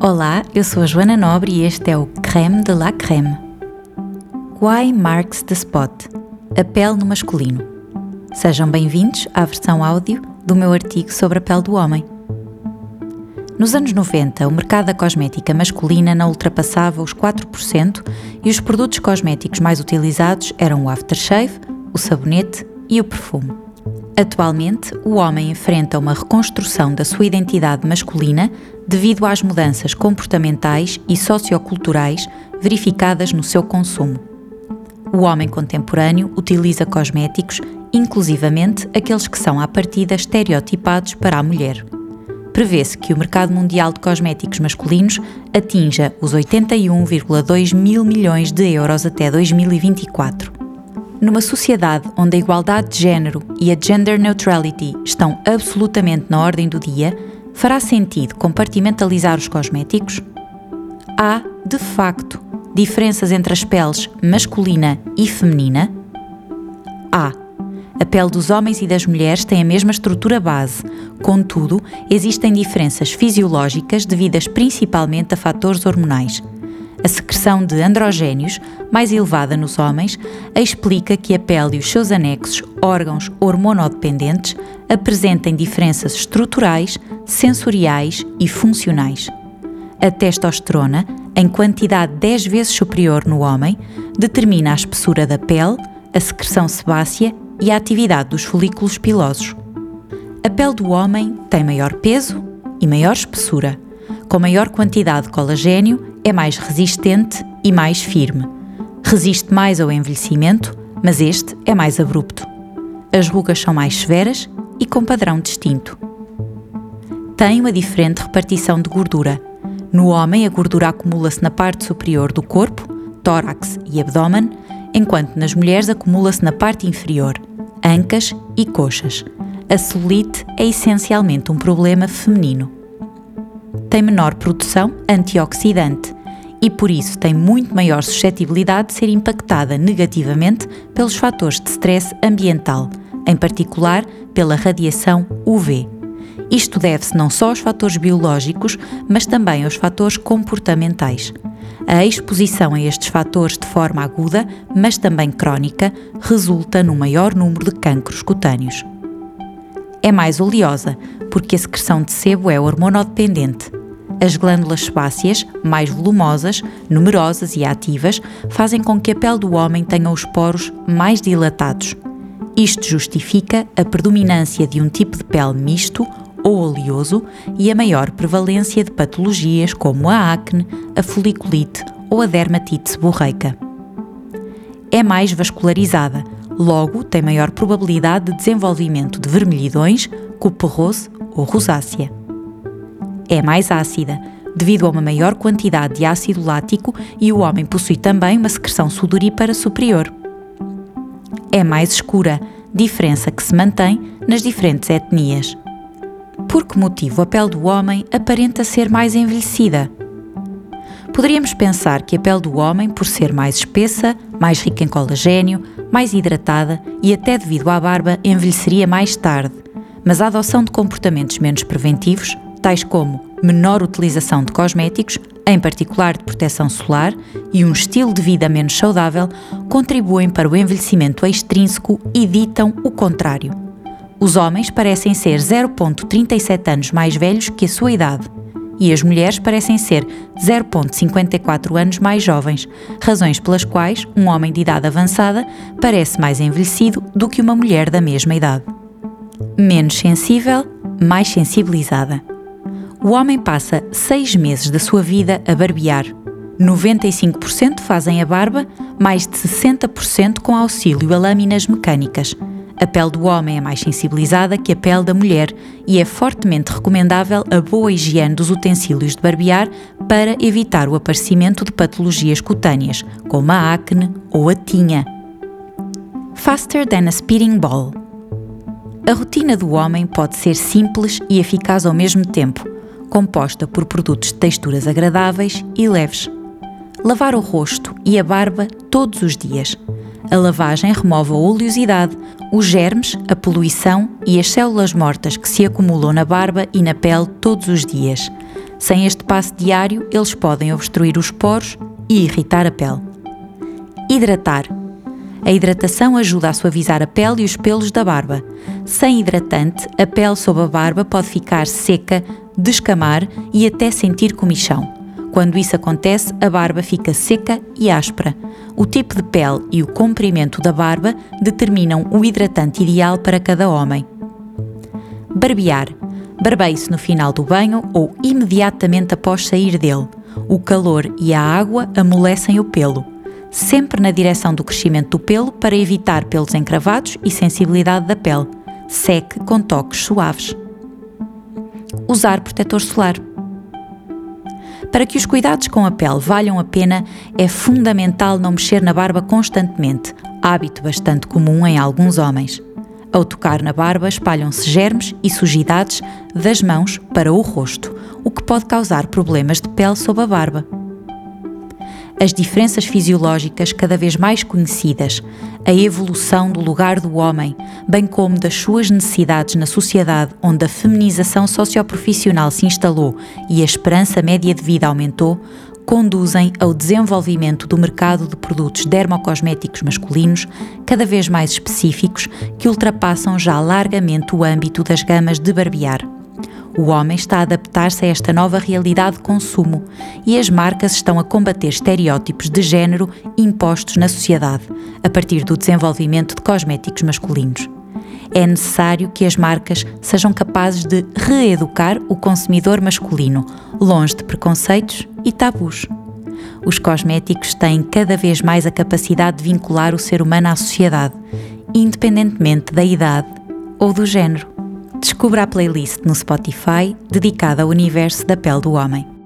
Olá, eu sou a Joana Nobre e este é o Creme de la Creme. Why Marks the Spot? A pele no masculino. Sejam bem-vindos à versão áudio do meu artigo sobre a pele do homem. Nos anos 90, o mercado da cosmética masculina não ultrapassava os 4% e os produtos cosméticos mais utilizados eram o aftershave, o sabonete e o perfume. Atualmente, o homem enfrenta uma reconstrução da sua identidade masculina devido às mudanças comportamentais e socioculturais verificadas no seu consumo. O homem contemporâneo utiliza cosméticos, inclusivamente aqueles que são à partida estereotipados para a mulher prevê-se que o mercado mundial de cosméticos masculinos atinja os 81,2 mil milhões de euros até 2024. Numa sociedade onde a igualdade de género e a gender neutrality estão absolutamente na ordem do dia, fará sentido compartimentalizar os cosméticos? Há, de facto, diferenças entre as peles masculina e feminina? Há a pele dos homens e das mulheres tem a mesma estrutura base, contudo, existem diferenças fisiológicas devidas principalmente a fatores hormonais. A secreção de androgénios, mais elevada nos homens, explica que a pele e os seus anexos, órgãos hormonodependentes, apresentem diferenças estruturais, sensoriais e funcionais. A testosterona, em quantidade 10 vezes superior no homem, determina a espessura da pele, a secreção sebácea e a atividade dos folículos pilosos. A pele do homem tem maior peso e maior espessura. Com maior quantidade de colagênio, é mais resistente e mais firme. Resiste mais ao envelhecimento, mas este é mais abrupto. As rugas são mais severas e com padrão distinto. Tem uma diferente repartição de gordura. No homem, a gordura acumula-se na parte superior do corpo, tórax e abdômen, enquanto nas mulheres acumula-se na parte inferior, ancas e coxas. A celulite é essencialmente um problema feminino. Tem menor produção antioxidante e por isso tem muito maior suscetibilidade de ser impactada negativamente pelos fatores de stress ambiental, em particular pela radiação UV. Isto deve-se não só aos fatores biológicos, mas também aos fatores comportamentais. A exposição a estes fatores de forma aguda, mas também crónica, resulta num maior número de cancros cutâneos. É mais oleosa, porque a secreção de sebo é hormonodependente. As glândulas sebáceas, mais volumosas, numerosas e ativas, fazem com que a pele do homem tenha os poros mais dilatados. Isto justifica a predominância de um tipo de pele misto ou oleoso e a maior prevalência de patologias como a acne, a foliculite ou a dermatite seborreica. É mais vascularizada, logo tem maior probabilidade de desenvolvimento de vermelhidões, cuperrose ou rosácea. É mais ácida, devido a uma maior quantidade de ácido lático e o homem possui também uma secreção sudorípara superior. É mais escura, diferença que se mantém nas diferentes etnias. Por que motivo a pele do homem aparenta ser mais envelhecida? Poderíamos pensar que a pele do homem, por ser mais espessa, mais rica em colagênio, mais hidratada e até devido à barba, envelheceria mais tarde. Mas a adoção de comportamentos menos preventivos, tais como menor utilização de cosméticos, em particular de proteção solar, e um estilo de vida menos saudável, contribuem para o envelhecimento extrínseco e ditam o contrário. Os homens parecem ser 0,37 anos mais velhos que a sua idade e as mulheres parecem ser 0,54 anos mais jovens, razões pelas quais um homem de idade avançada parece mais envelhecido do que uma mulher da mesma idade. Menos sensível, mais sensibilizada. O homem passa seis meses da sua vida a barbear. 95% fazem a barba, mais de 60% com auxílio a lâminas mecânicas. A pele do homem é mais sensibilizada que a pele da mulher e é fortemente recomendável a boa higiene dos utensílios de barbear para evitar o aparecimento de patologias cutâneas, como a acne ou a tinha. Faster than a speeding ball. A rotina do homem pode ser simples e eficaz ao mesmo tempo, composta por produtos de texturas agradáveis e leves. Lavar o rosto e a barba todos os dias a lavagem remove a oleosidade, os germes, a poluição e as células mortas que se acumulam na barba e na pele todos os dias. Sem este passo diário, eles podem obstruir os poros e irritar a pele. Hidratar. A hidratação ajuda a suavizar a pele e os pelos da barba. Sem hidratante, a pele sob a barba pode ficar seca, descamar e até sentir comichão. Quando isso acontece, a barba fica seca e áspera. O tipo de pele e o comprimento da barba determinam o hidratante ideal para cada homem. Barbear. Barbeie-se no final do banho ou imediatamente após sair dele. O calor e a água amolecem o pelo. Sempre na direção do crescimento do pelo para evitar pelos encravados e sensibilidade da pele. Seque com toques suaves. Usar protetor solar. Para que os cuidados com a pele valham a pena, é fundamental não mexer na barba constantemente, hábito bastante comum em alguns homens. Ao tocar na barba, espalham-se germes e sujidades das mãos para o rosto, o que pode causar problemas de pele sob a barba as diferenças fisiológicas cada vez mais conhecidas, a evolução do lugar do homem, bem como das suas necessidades na sociedade onde a feminização socioprofissional se instalou e a esperança média de vida aumentou, conduzem ao desenvolvimento do mercado de produtos dermocosméticos masculinos cada vez mais específicos que ultrapassam já largamente o âmbito das gamas de barbear. O homem está a adaptar-se a esta nova realidade de consumo e as marcas estão a combater estereótipos de género impostos na sociedade, a partir do desenvolvimento de cosméticos masculinos. É necessário que as marcas sejam capazes de reeducar o consumidor masculino, longe de preconceitos e tabus. Os cosméticos têm cada vez mais a capacidade de vincular o ser humano à sociedade, independentemente da idade ou do género. Descubra a playlist no Spotify dedicada ao universo da pele do homem.